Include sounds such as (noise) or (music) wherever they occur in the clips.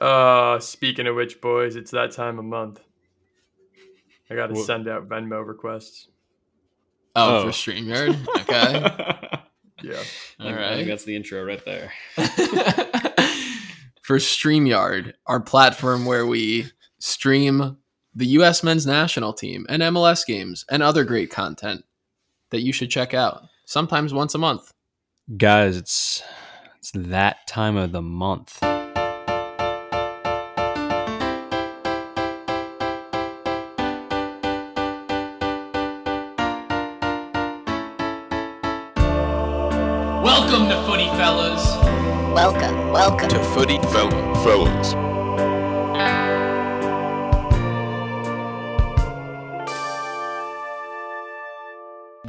Uh, speaking of which, boys, it's that time of month. I got to Wha- send out Venmo requests. Oh, Oh. for StreamYard? Okay. (laughs) Yeah. All right. I think that's the intro right there. (laughs) for StreamYard, our platform where we stream the U.S. men's national team and MLS games and other great content that you should check out. Sometimes once a month. Guys, it's it's that time of the month. Welcome, welcome. to Footy Fella Fellas.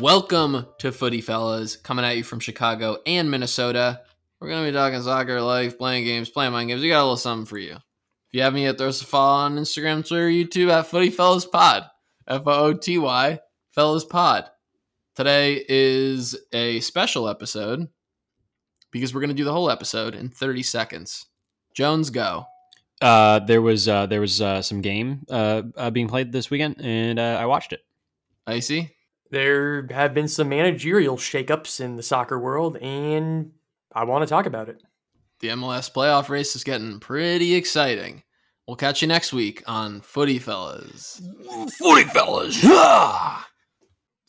Welcome to Footy Fellas, coming at you from Chicago and Minnesota. We're going to be talking soccer, life, playing games, playing mind games. We got a little something for you. If you haven't yet, throw us a follow on Instagram, Twitter, YouTube at Footy Fellas Pod. F O O T Y, Fellas Pod. Today is a special episode because we're going to do the whole episode in 30 seconds. Jones, go. Uh, there was uh, there was uh, some game uh, uh, being played this weekend, and uh, I watched it. I see. There have been some managerial shakeups in the soccer world, and I want to talk about it. The MLS playoff race is getting pretty exciting. We'll catch you next week on Footy Fellas. Footy fellas.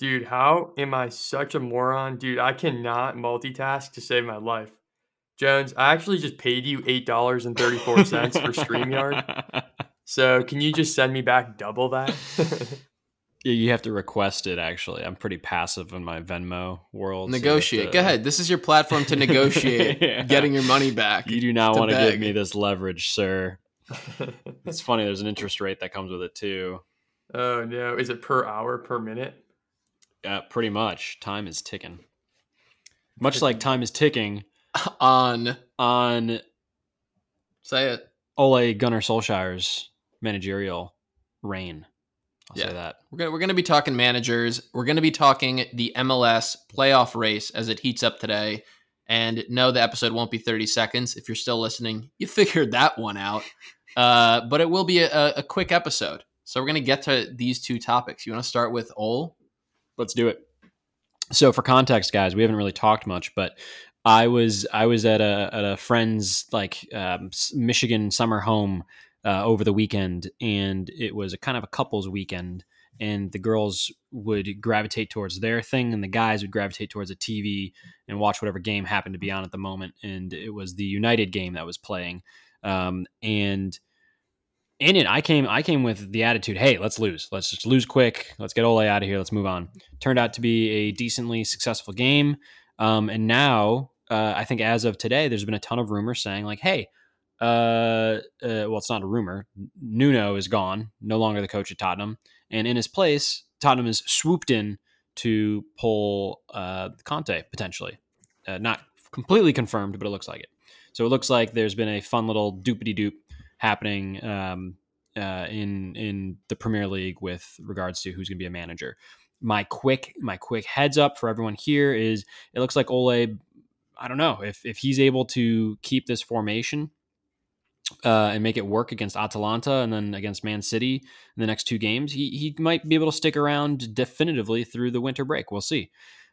Dude, how am I such a moron? Dude, I cannot multitask to save my life. Jones, I actually just paid you $8.34 for StreamYard. (laughs) So can you just send me back double that? (laughs) Yeah, you have to request it. Actually, I'm pretty passive in my Venmo world. so Negotiate. to- Go ahead. This is your platform to negotiate (laughs) Yeah. getting your money back. You do not want to give me this leverage, sir. It's funny. There's an interest rate that comes with it too. oh no. Is it per hour, per minute? Uh, pretty much, time is ticking. Much like time is ticking (laughs) on on say it. Ole Gunnar Solskjaer's managerial reign. I'll Yeah. say that. We're gonna, we're gonna be talking managers. We're gonna be talking the MLS playoff race as it heats up today. And no, the episode won't be 30 seconds. If you're still listening, you (laughs) figured that one out. Uh, but it will be a, a quick episode. So we're gonna get to these two topics. You want to start with Ol? Let's do it. So for context, guys, we haven't really talked much, but I was I was at a at a friend's like um, Michigan summer home uh, over the weekend, and it was a kind of a couples weekend. And the girls would gravitate towards their thing, and the guys would gravitate towards a TV and watch whatever game happened to be on at the moment. And it was the United game that was playing, um, and in it, I came I came with the attitude, "Hey, let's lose. Let's just lose quick. Let's get Ole out of here. Let's move on." Turned out to be a decently successful game, um, and now uh, I think as of today, there's been a ton of rumors saying like, "Hey, uh, uh, well, it's not a rumor. Nuno is gone, no longer the coach at Tottenham, and in his place, Tottenham has swooped in to pull uh, Conte potentially. Uh, not completely confirmed, but it looks like it. So it looks like there's been a fun little doopity doop happening um, uh, in in the Premier League with regards to who's going to be a manager. My quick my quick heads up for everyone here is it looks like Ole. I don't know if if he's able to keep this formation uh, and make it work against Atalanta and then against Man City in the next two games. He he might be able to stick around definitively through the winter break. We'll see.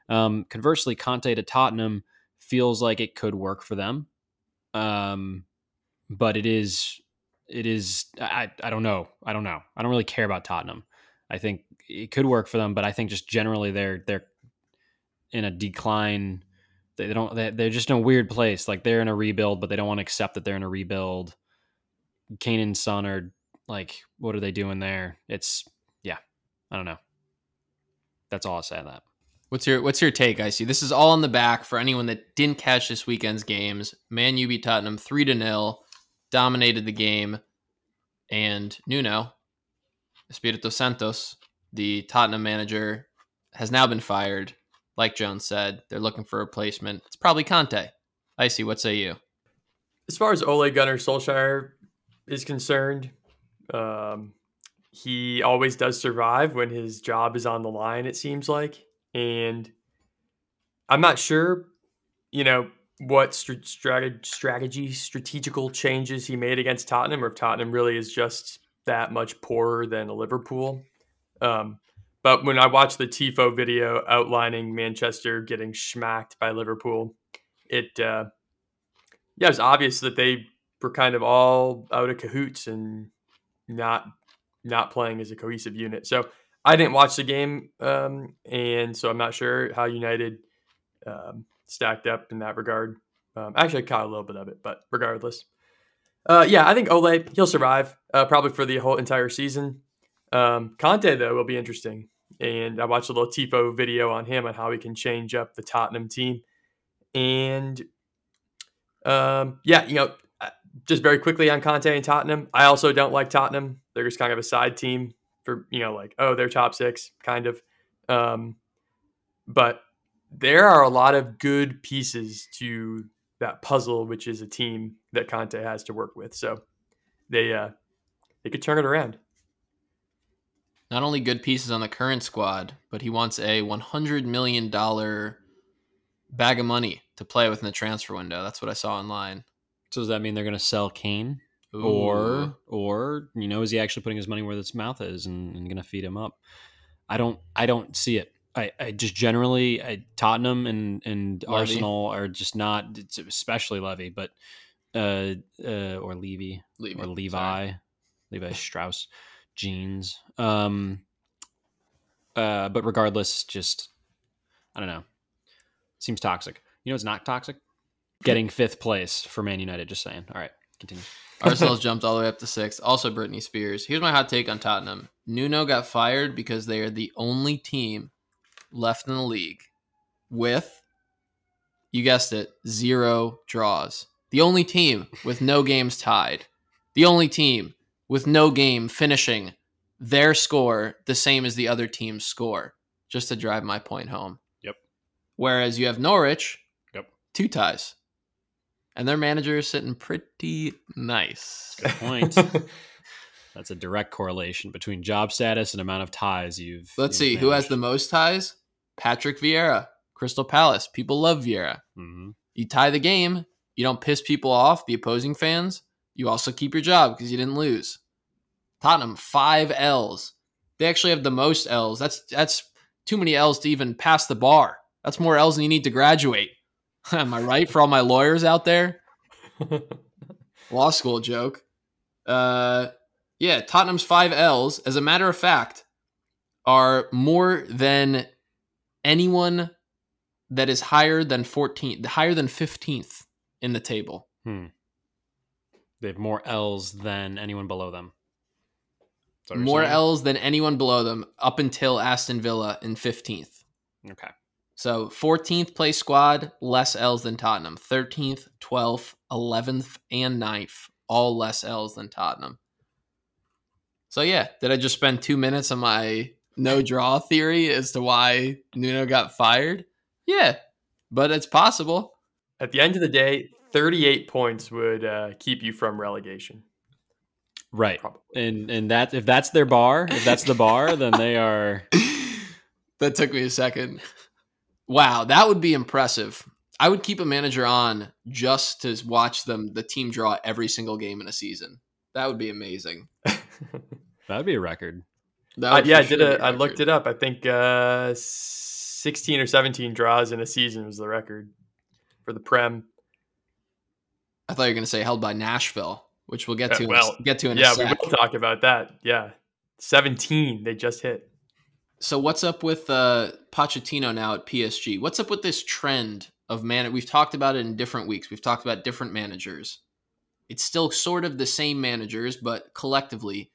Um, conversely, Conte to Tottenham feels like it could work for them. Um, but it is it is I, I don't know i don't know i don't really care about tottenham. I think it could work for them but i think just generally they're they're in a decline. They don't they- they're just in a weird place like they're in a rebuild but they don't want to accept that they're in a rebuild. Kane and son are like what are they doing there? It's yeah i don't know. That's all i'll say on that. What's your What's your take, I see? This is all on the back for anyone that didn't catch this weekend's games. Man U beat Tottenham three to nil, dominated the game, and Nuno Espirito Santos, the Tottenham manager, has now been fired. Like Jones said, they're looking for a replacement. It's probably Conte. I see. what say you? As far as Ole Gunnar Solskjaer is concerned, um, he always does survive when his job is on the line, it seems like. And I'm not sure, you know, what str- strategy, strategical changes he made against Tottenham, or if Tottenham really is just that much poorer than Liverpool. Um, but when I watched the Tifo video outlining Manchester getting smacked by Liverpool, it uh, yeah, it was obvious that they were kind of all out of cahoots and not not playing as a cohesive unit. So I didn't watch the game, um, and so I'm not sure how United um, stacked up in that regard. Um, actually, I caught a little bit of it, but regardless, uh, yeah, I think Ole he'll survive uh, probably for the whole entire season. Um, Conte though will be interesting, and I watched a little Tifo video on him on how he can change up the Tottenham team, and um, yeah, you know, uh, just very quickly on Conte and Tottenham. I also don't like Tottenham. They're just kind of a side team for you know, like oh, they're top six, kind of. Um, but there are a lot of good pieces to that puzzle, which is a team that Conte has to work with. So they uh, they could turn it around. Not only good pieces on the current squad, but he wants a one hundred million dollar bag of money to play with in the transfer window. That's what I saw online. So does that mean they're going to sell Kane, Ooh. or or you know is he actually putting his money where his mouth is and, and going to feed him up? I don't I don't see it. I, I just generally I, Tottenham and and Levy. Arsenal are just not it's especially Levy, but uh uh or Levy Leave or. Levi, Sorry. Levi Strauss, jeans. Um, uh, but regardless, just I don't know. Seems toxic. You know, it's not toxic. Getting fifth place for Man United. Just saying. All right, continue. (laughs) Arsenal's jumped all the way up to six. Also, Britney Spears. Here's my hot take on Tottenham. Nuno got fired because they are the only team left in the league with, you guessed it, zero draws. The only team with no games tied. The only team with no game finishing their score the same as the other team's score, just to drive my point home. Yep. Whereas you have Norwich, Yep. two ties. And their manager is sitting pretty nice. Good point. (laughs) That's a direct correlation between job status and amount of ties you've. Let's you've see who has the most ties. Patrick Vieira, Crystal Palace. People love Vieira. Mhm. You tie the game, you don't piss people off, the opposing fans. You also keep your job because you didn't lose. Tottenham five L's. They actually have the most L's. That's that's too many L's to even pass the bar. That's more L's than you need to graduate. (laughs) Am I right for all my lawyers out there? (laughs) Law school joke. Uh, yeah, Tottenham's five L's, as a matter of fact, are more than anyone that is higher than 14th, higher than 15th in the table. Hmm. They have more L's than anyone below them. Is that what you're More saying? L's than anyone below them up until Aston Villa in 15th. Okay. So 14th place squad, less L's than Tottenham. 13th, 12th, 11th, and 9th, all less L's than Tottenham. So yeah, did I just spend two minutes on my no draw theory as to why Nuno got fired? Yeah, but it's possible. At the end of the day, 38 points would uh, keep you from relegation. Right. Probably. And and that if that's their bar, if that's the bar, then they are. (laughs) that took me a second. Wow, that would be impressive. I would keep a manager on just to watch them the team draw every single game in a season. That would be amazing. (laughs) That'd be a record. That Uh, yeah, I did. sure A, I looked it up. I think uh, 16 or 17 draws in a season was the record for the Prem. I thought you were going to say held by Nashville, which we'll get Uh, to. well, in a, get to in Yeah, a we will talk about that. Yeah, 17 they just hit. So what's up with uh, Pochettino now at PSG? What's up with this trend of man? We've talked about it in different weeks. We've talked about different managers. It's still sort of the same managers, but collectively, w-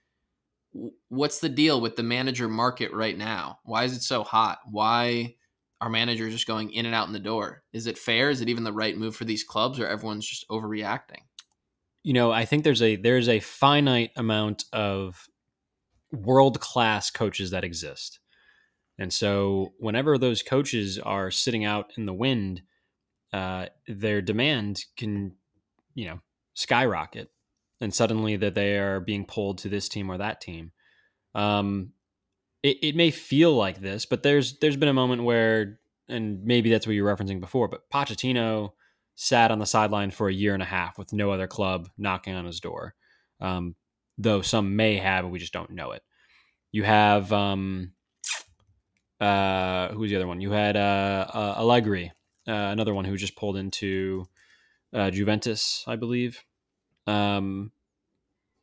what's the deal with the manager market right now? Why is it so hot? Why are managers just going in and out in the door? Is it fair? Is it even the right move for these clubs, or everyone's just overreacting? You know, I think there's a there's a finite amount of world class coaches that exist. And so whenever those coaches are sitting out in the wind, uh, their demand can, you know, skyrocket. And suddenly that they are being pulled to this team or that team. Um, it, it may feel like this, but there's there's been a moment where, and maybe that's what you're referencing before, but Pochettino sat on the sideline for a year and a half with no other club knocking on his door. Um, though some may have, and we just don't know it. You have um, uh, who's the other one? You had uh, uh, Allegri, uh, another one who just pulled into uh, Juventus, I believe. Um,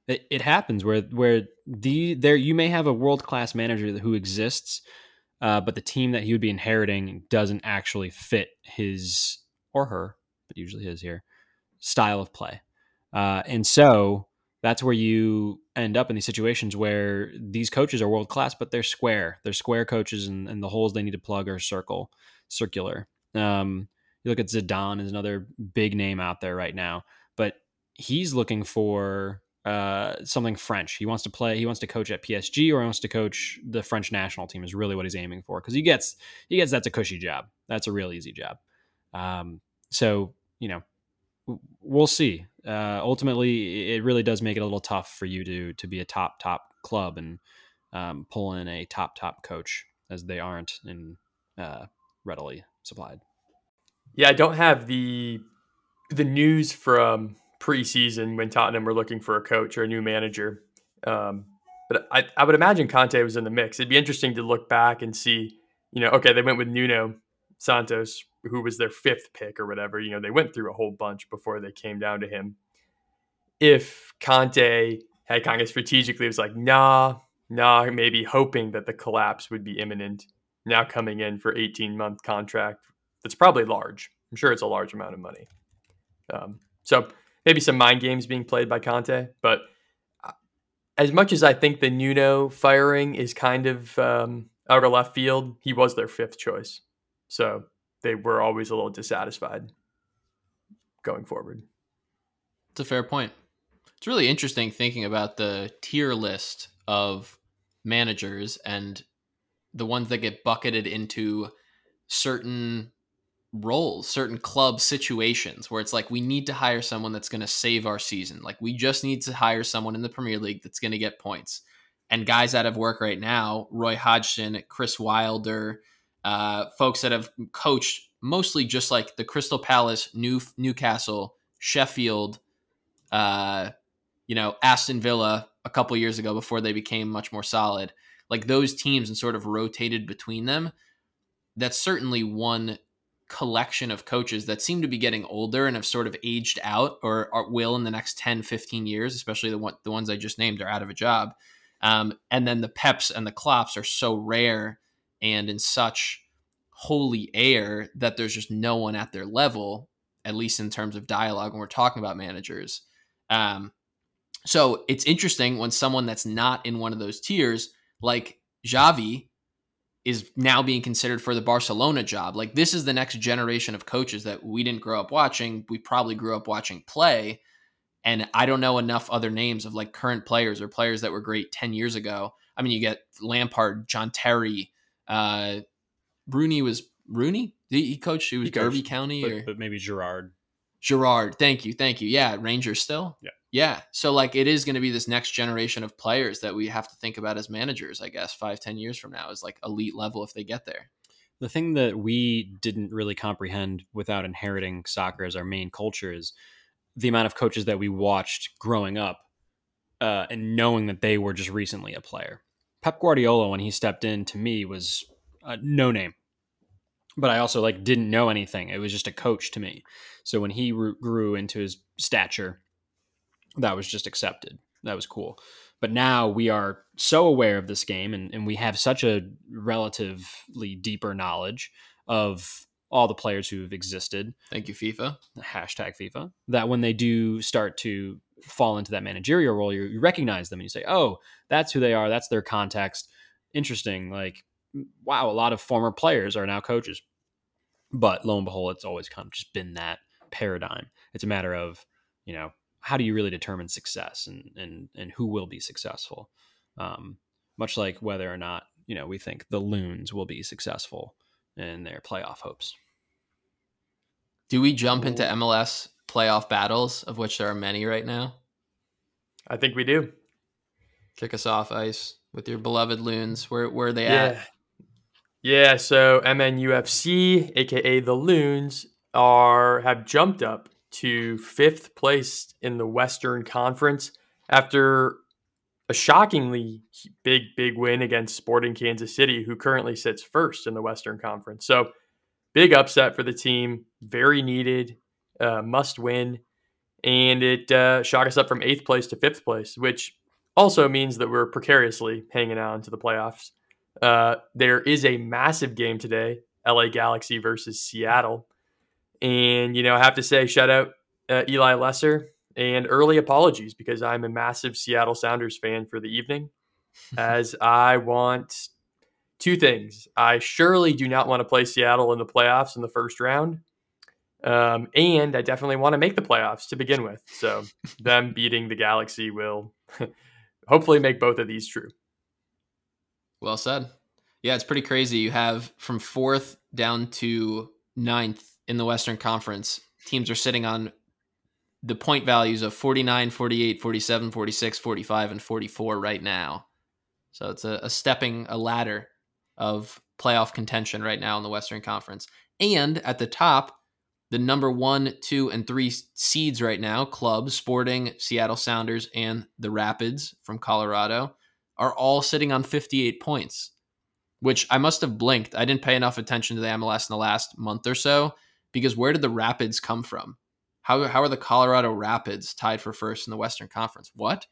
it, it happens where where the there you may have a world class manager who exists, uh, but the team that he would be inheriting doesn't actually fit his or her, but usually his here style of play, uh, and so that's where you end up in these situations where these coaches are world class, but they're square. They're square coaches, and, and the holes they need to plug are circle, circular. Um, you look at Zidane is another big name out there right now, he's looking for uh, something French. He wants to play. He wants to coach at PSG or he wants to coach the French national team. Is really what he's aiming for because he gets he gets that's a cushy job. That's a real easy job. Um, so you know we'll see. Uh, ultimately, it really does make it a little tough for you to to be a top top club and um, pull in a top top coach as they aren't in uh, readily supplied. Yeah, I don't have the the news from preseason when Tottenham were looking for a coach or a new manager. Um, but I, I would imagine Conte was in the mix. It'd be interesting to look back and see, you know, okay, they went with Nuno Santos who was their fifth pick or whatever. You know, they went through a whole bunch before they came down to him. If Conte had kind of strategically was like, nah, nah, maybe hoping that the collapse would be imminent. Now coming in for 18 month contract, that's probably large. I'm sure it's a large amount of money. Um, so maybe some mind games being played by Conte, but uh, as much as I think the Nuno firing is kind of um, out of left field, he was their fifth choice. So they were always a little dissatisfied going forward. It's a fair point. It's really interesting thinking about the tier list of managers and the ones that get bucketed into certain roles, certain club situations where it's like we need to hire someone that's going to save our season. Like we just need to hire someone in the Premier League that's going to get points. And guys out of work right now, Roy Hodgson, Chris Wilder, uh, folks that have coached mostly just like the Crystal Palace, New Newcastle, Sheffield, uh, you know, Aston Villa a couple years ago before they became much more solid. Like those teams and sort of rotated between them. That's certainly one collection of coaches that seem to be getting older and have sort of aged out or, will in the next 10, 15 years, especially the one, the ones I just named are out of a job. Um, and then the Peps and the Klopps are so rare and in such holy air that there's just no one at their level, at least in terms of dialogue when we're talking about managers. Um, so it's interesting when someone that's not in one of those tiers, like Xavi, is now being considered for the Barcelona job. Like this is the next generation of coaches that we didn't grow up watching. We probably grew up watching play. And I don't know enough other names of like current players or players that were great 10 years ago. I mean, you get Lampard, John Terry, uh, Rooney was Rooney. He coached. He was he Derby County, but, or but maybe Gerrard. Gerrard. Thank you, thank you. Yeah, Rangers still. Yeah, yeah. So like, it is going to be this next generation of players that we have to think about as managers. I guess five, ten years from now is like elite level if they get there. The thing that we didn't really comprehend without inheriting soccer as our main culture is the amount of coaches that we watched growing up uh, and knowing that they were just recently a player. Pep Guardiola, when he stepped in, to me was uh, no name but I also like didn't know anything. It was just a coach to me. So when he re- grew into his stature, that was just accepted. That was cool. But now we are so aware of this game and, and we have such a relatively deeper knowledge of all the players who have existed. Thank you, FIFA. Hashtag FIFA. That when they do start to fall into that managerial role, you, you recognize them and you say, oh, that's who they are. That's their context. Interesting. Like, wow, a lot of former players are now coaches. But lo and behold, it's always kind of just been that paradigm. It's a matter of, you know, how do you really determine success and and and who will be successful? Um, much like whether or not you know we think the loons will be successful in their playoff hopes. Do we jump into MLS playoff battles, of which there are many right now? I think we do. Kick us off, Ice, with your beloved loons. Where where are they yeah. at? Yeah, so MNUFC, aka the Loons, are have jumped up to fifth place in the Western Conference after a shockingly big, big win against Sporting Kansas City, who currently sits first in the Western Conference. So, big upset for the team, very needed, uh, must win. And it uh, shot us up from eighth place to fifth place, which also means that we're precariously hanging on to the playoffs. Uh, there is a massive game today LA Galaxy versus Seattle. And, you know, I have to say, shout out uh, Eli Lesser and early apologies because I'm a massive Seattle Sounders fan for the evening, (laughs) as I want two things. I surely do not want to play Seattle in the playoffs in the first round. Um, and I definitely want to make the playoffs to begin with. So (laughs) them beating the Galaxy will (laughs) hopefully make both of these true. Well said. Yeah, it's pretty crazy. You have from fourth down to ninth in the Western Conference. Teams are sitting on the point values of 49, 48, 47, 46, 45, and 44 right now. So it's a, a stepping a ladder of playoff contention right now in the Western Conference. And at the top, the number one, two, and three seeds right now, clubs, Sporting, Seattle Sounders, and the Rapids from Colorado, are all sitting on 58 points, which I must have blinked. I didn't pay enough attention to the MLS in the last month or so because where did the Rapids come from? How, how are the Colorado Rapids tied for first in the Western Conference? What?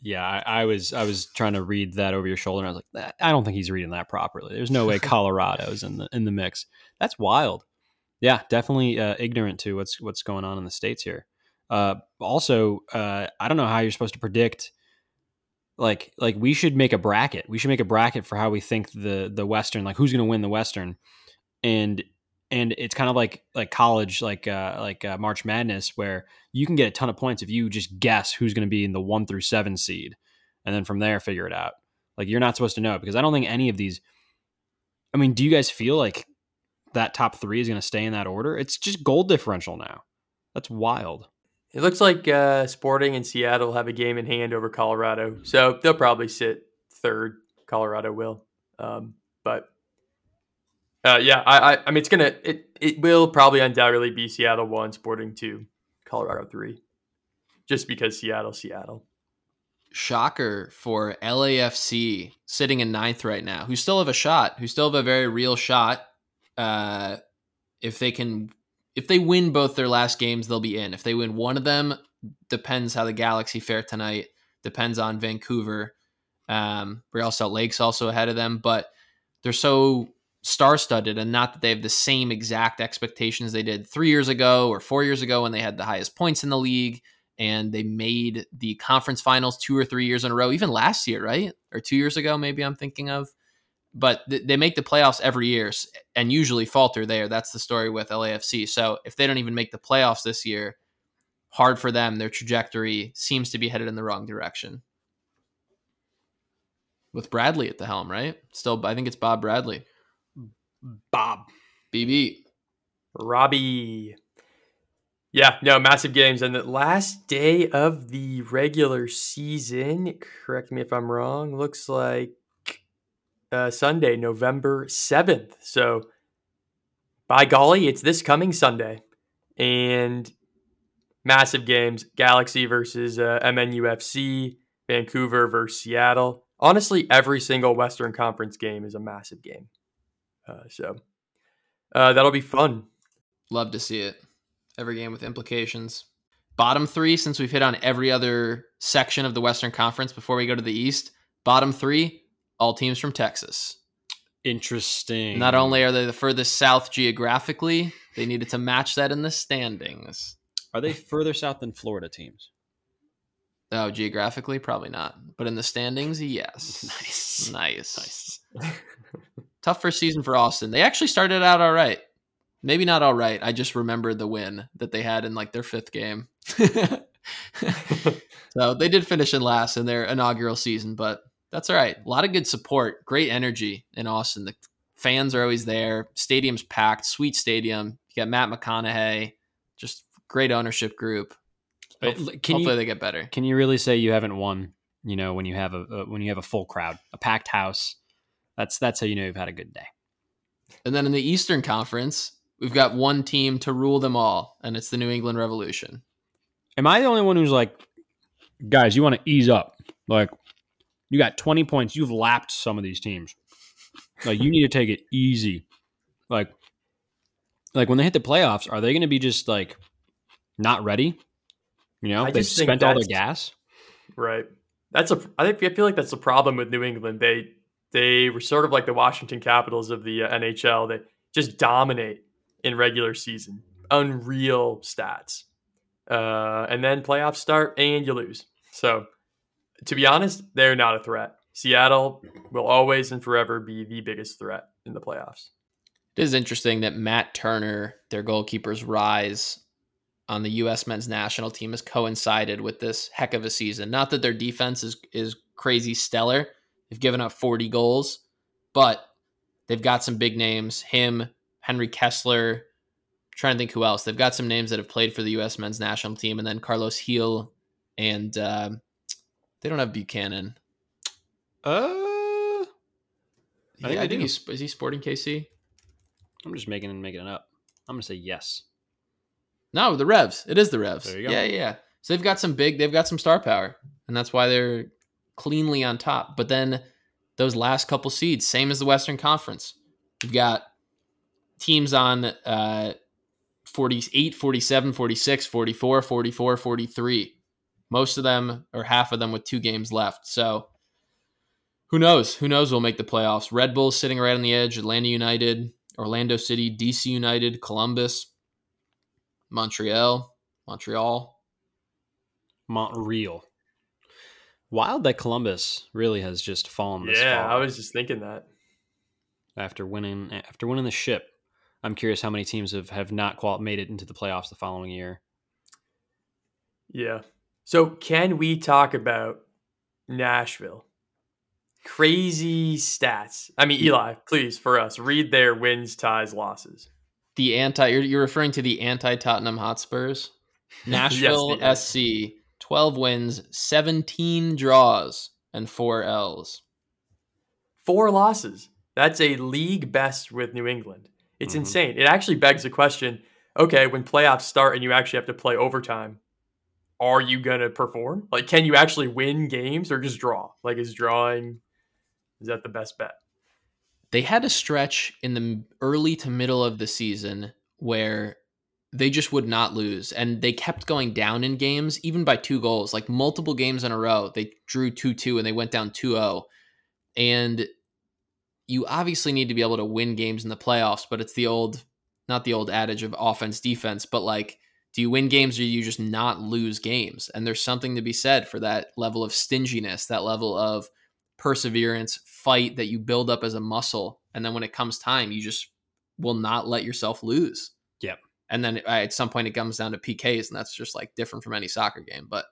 Yeah, I, I, was I was trying to read that over your shoulder, and I was like, I don't think he's reading that properly. There's no way (laughs) Colorado's in the in the mix. That's wild. Yeah, definitely uh, ignorant to what's what's going on in the states here. Uh, also, uh, I don't know how you're supposed to predict. Like, like we should make a bracket. We should make a bracket for how we think the the Western, like who's going to win the Western, and and it's kind of like like college like uh like uh, march madness where you can get a ton of points if you just guess who's going to be in the 1 through 7 seed and then from there figure it out. Like you're not supposed to know because i don't think any of these i mean do you guys feel like that top 3 is going to stay in that order? It's just goal differential now. That's wild it looks like uh sporting and seattle have a game in hand over colorado so they'll probably sit third colorado will um but uh, yeah, I, I, I mean, it's gonna, it, it will probably undoubtedly be Seattle one, Sporting two, Colorado three, just because Seattle, Seattle. Shocker for LAFC sitting in ninth right now, who still have a shot, who still have a very real shot. Uh, if they can, if they win both their last games, they'll be in. If they win one of them, depends how the Galaxy fare tonight. Depends on Vancouver. Um, Real Salt Lake's also ahead of them, but they're so star-studded and not that they have the same exact expectations they did three years ago or four years ago when they had the highest points in the league and they made the conference finals two or three years in a row even last year right or two years ago maybe i'm thinking of but th- they make the playoffs every year and usually falter there that's the story with lafc so if they don't even make the playoffs this year hard for them their trajectory seems to be headed in the wrong direction with bradley at the helm right still i think it's bob bradley Bob. BB. Robbie. Yeah, no, massive games. And the last day of the regular season, correct me if I'm wrong, looks like uh, Sunday, November 7th. So, by golly, it's this coming Sunday. And massive games Galaxy versus uh, MNUFC, Vancouver versus Seattle. Honestly, every single Western Conference game is a massive game. Uh, so uh, that'll be fun. Love to see it. Every game with implications. Bottom three, since we've hit on every other section of the Western Conference before we go to the East. Bottom three, all teams from Texas. Interesting. Not only are they the furthest south geographically, they needed to match that in the standings. Are they further south than Florida teams? Oh, geographically, probably not. But in the standings, yes. (laughs) Nice. Nice. Nice. (laughs) Tough first season for Austin. They actually started out all right. Maybe not all right. I just remember the win that they had in like their fifth game. (laughs) so they did finish in last in their inaugural season, but that's all right. A lot of good support, great energy in Austin. The fans are always there. Stadium's packed, sweet stadium. You got Matt McConaughey, just great ownership group. Can hopefully you, they get better. Can you really say you haven't won? You know, when you have a, a when you have a full crowd, a packed house, that's that's how you know you've had a good day. And then in the Eastern Conference, we've got one team to rule them all, and it's the New England Revolution. Am I the only one who's like, guys, you want to ease up? Like, you got 20 points. You've lapped some of these teams. Like, you need to take it easy. Like, like when they hit the playoffs, are they going to be just like not ready? You know, I they spent all their gas. Right. That's a. I think I feel like that's the problem with New England. They they were sort of like the Washington Capitals of the uh, NHL. They just dominate in regular season, unreal stats, uh, and then playoffs start and you lose. So, to be honest, they're not a threat. Seattle will always and forever be the biggest threat in the playoffs. It is interesting that Matt Turner, their goalkeeper's rise on the U.S. men's national team, has coincided with this heck of a season. Not that their defense is is crazy stellar; they've given up 40 goals, but they've got some big names. Him, Henry Kessler. trying to think who else. They've got some names that have played for the U.S. men's national team, and then Carlos Gil, and uh, they don't have Buchanan. Uh, I think I think he's is he Sporting KC? I'm just making and making it up. I'm gonna say yes. No, the Revs. It is the Revs. There you go. Yeah, yeah. So they've got some big, they've got some star power, and that's why they're cleanly on top. But then those last couple seeds, same as the Western Conference, you've got teams on uh, 48, 47, 46, 44, 44, 43. Most of them, or half of them, with two games left. So who knows? Who knows? We'll make the playoffs. Red Bulls sitting right on the edge. Atlanta United, Orlando City, DC United, Columbus, Montreal, Montreal. Montreal. Wild that Columbus really has just fallen this yeah, far I was just thinking that. after winning after winning the ship. I'm curious how many teams have have not qual- made it into the playoffs the following year. Yeah. So can we talk about Nashville? Crazy stats. I mean, Eli, please, for us, read their wins, ties, losses. The anti you're, you're referring to the anti Tottenham Hotspurs. (laughs) Nashville the- SC, 12 wins, 17 draws, and 4 L's. Four losses. That's a league best with New England. It's Mhm. insane. It actually begs the question okay, when playoffs start and you actually have to play overtime, are you going to perform? Like, can you actually win games or just draw? Like, is drawing, is that the best bet? They had a stretch in the early to middle of the season where they just would not lose and they kept going down in games even by two goals like multiple games in a row they drew 2-2 and they went down 2-0 and you obviously need to be able to win games in the playoffs but it's the old not the old adage of offense defense but like do you win games or do you just not lose games and there's something to be said for that level of stinginess that level of perseverance fight that you build up as a muscle and then when it comes time you just will not let yourself lose Yep. and then uh, at some point it comes down to PKs, and that's just like different from any soccer game. But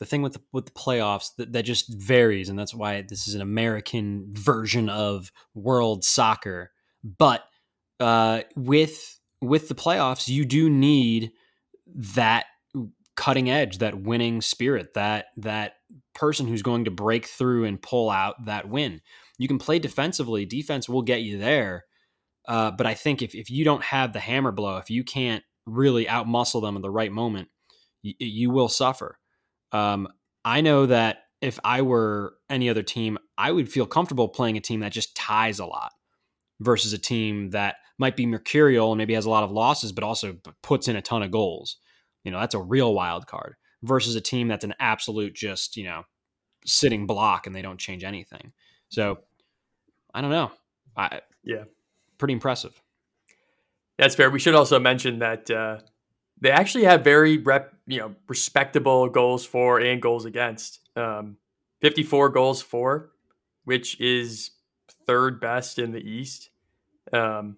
The thing with the, with the playoffs that, that just varies, and that's why this is an American version of world soccer. But uh, with with the playoffs, you do need that cutting edge, that winning spirit, that that person who's going to break through and pull out that win. You can play defensively; defense will get you there. Uh, but I think if, if you don't have the hammer blow, if you can't really outmuscle them at the right moment, you, you will suffer. Um, I know that if I were any other team, I would feel comfortable playing a team that just ties a lot versus a team that might be mercurial and maybe has a lot of losses, but also puts in a ton of goals. You know, that's a real wild card versus a team that's an absolute just, you know, sitting block and they don't change anything. So I don't know. I, Yeah. Pretty impressive. That's fair. We should also mention that uh, they actually have very rep, you know, respectable goals for and goals against. Um, 54 goals for, which is third best in the East, um,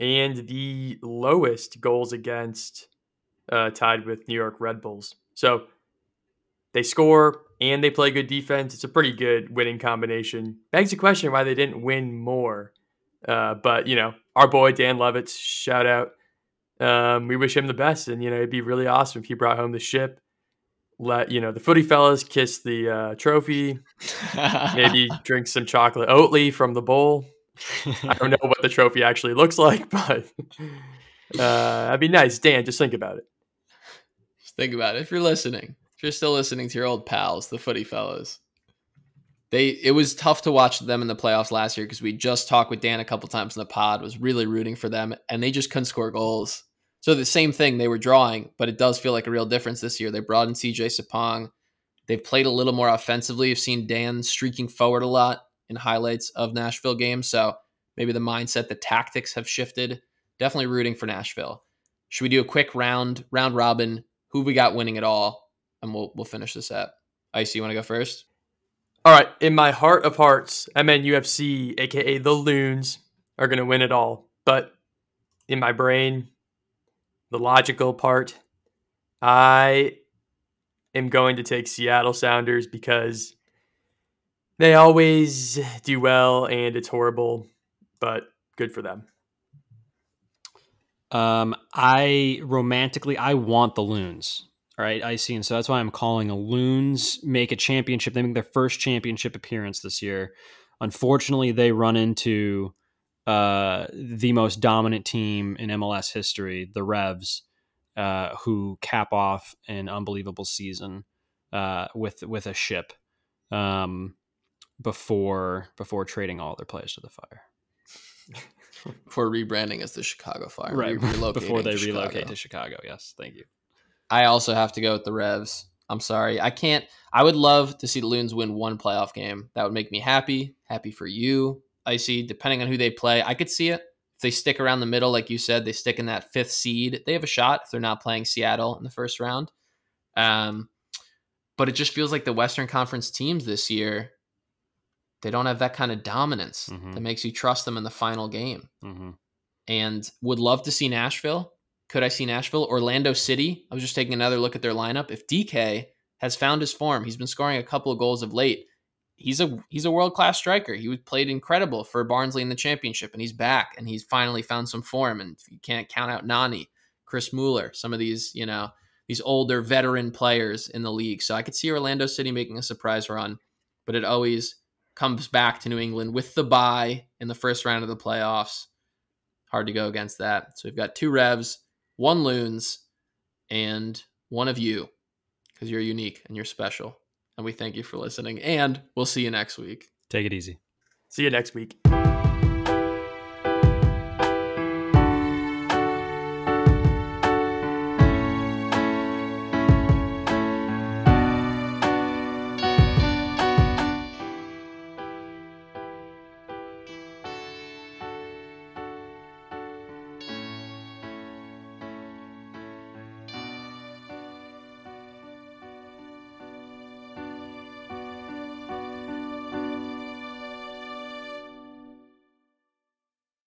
and the lowest goals against, uh, tied with New York Red Bulls. So they score and they play good defense. It's a pretty good winning combination. Begs the question why they didn't win more. Uh, but you know, our boy Dan Lovitz, shout out. Um, we wish him the best, and you know, it'd be really awesome if he brought home the ship. Let you know the footy fellas kiss the uh, trophy. Maybe (laughs) drink some chocolate Oatly from the bowl. I don't know what the trophy actually looks like, (laughs) but Uh, that'd be nice, Dan. Just think about it. Just think about it. If you're listening, if you're still listening to your old pals, the footy fellas, they it was tough to watch them in the playoffs last year because we just talked with Dan a couple times in the pod. Was really rooting for them, and they just couldn't score goals. So the same thing they were drawing, but it does feel like a real difference this year. They brought in CJ Sapong. They've played a little more offensively. You've seen Dan streaking forward a lot in highlights of Nashville games. So maybe the mindset, the tactics have shifted. Definitely rooting for Nashville. Should we do a quick round round robin? Who we got winning it all? And we'll we'll finish this up. Icy, you want to go first? All right, in my heart of hearts, MNUFC, aka the Loons, are to win it all. But in my brain, the logical part, I am going to take Seattle Sounders because they always do well and it's horrible, but good for them. Um, I romantically, I want the Loons. All right, I see, and so that's why I'm calling a Loons make a championship. They make their first championship appearance this year. Unfortunately, they run into uh, the most dominant team in MLS history, the Revs, uh, who cap off an unbelievable season uh, with with a ship um, before before trading all their players to the fire. (laughs) For rebranding as the Chicago Fire, Right re- (laughs) before they to relocate to Chicago. Yes, thank you. I also have to go with the Revs. I'm sorry. I can't. I would love to see the Loons win one playoff game. That would make me happy. Happy for you, Icy. Depending on who they play, I could see it. If they stick around the middle, like you said, they stick in that fifth seed. They have a shot if they're not playing Seattle in the first round. Um, but it just feels like the Western Conference teams this year, they don't have that kind of dominance Mhm. that makes you trust them in the final game hmm and would love to see Nashville. Could I see Nashville? Orlando City. I was just taking another look at their lineup. If Dike has found his form, he's been scoring a couple of goals of late. He's a he's a world class striker. He was played incredible for Barnsley in the championship, and he's back and he's finally found some form. And you can't count out Nani, Chris Mueller, some of these you know these older veteran players in the league. So I could see Orlando City making a surprise run, but it always comes back to New England with the bye in the first round of the playoffs hard to go against that. So we've got two Revs, one Loons, and one of you because you're unique and you're special. And we thank you for listening. And we'll see you next week. Take it easy. See you next week.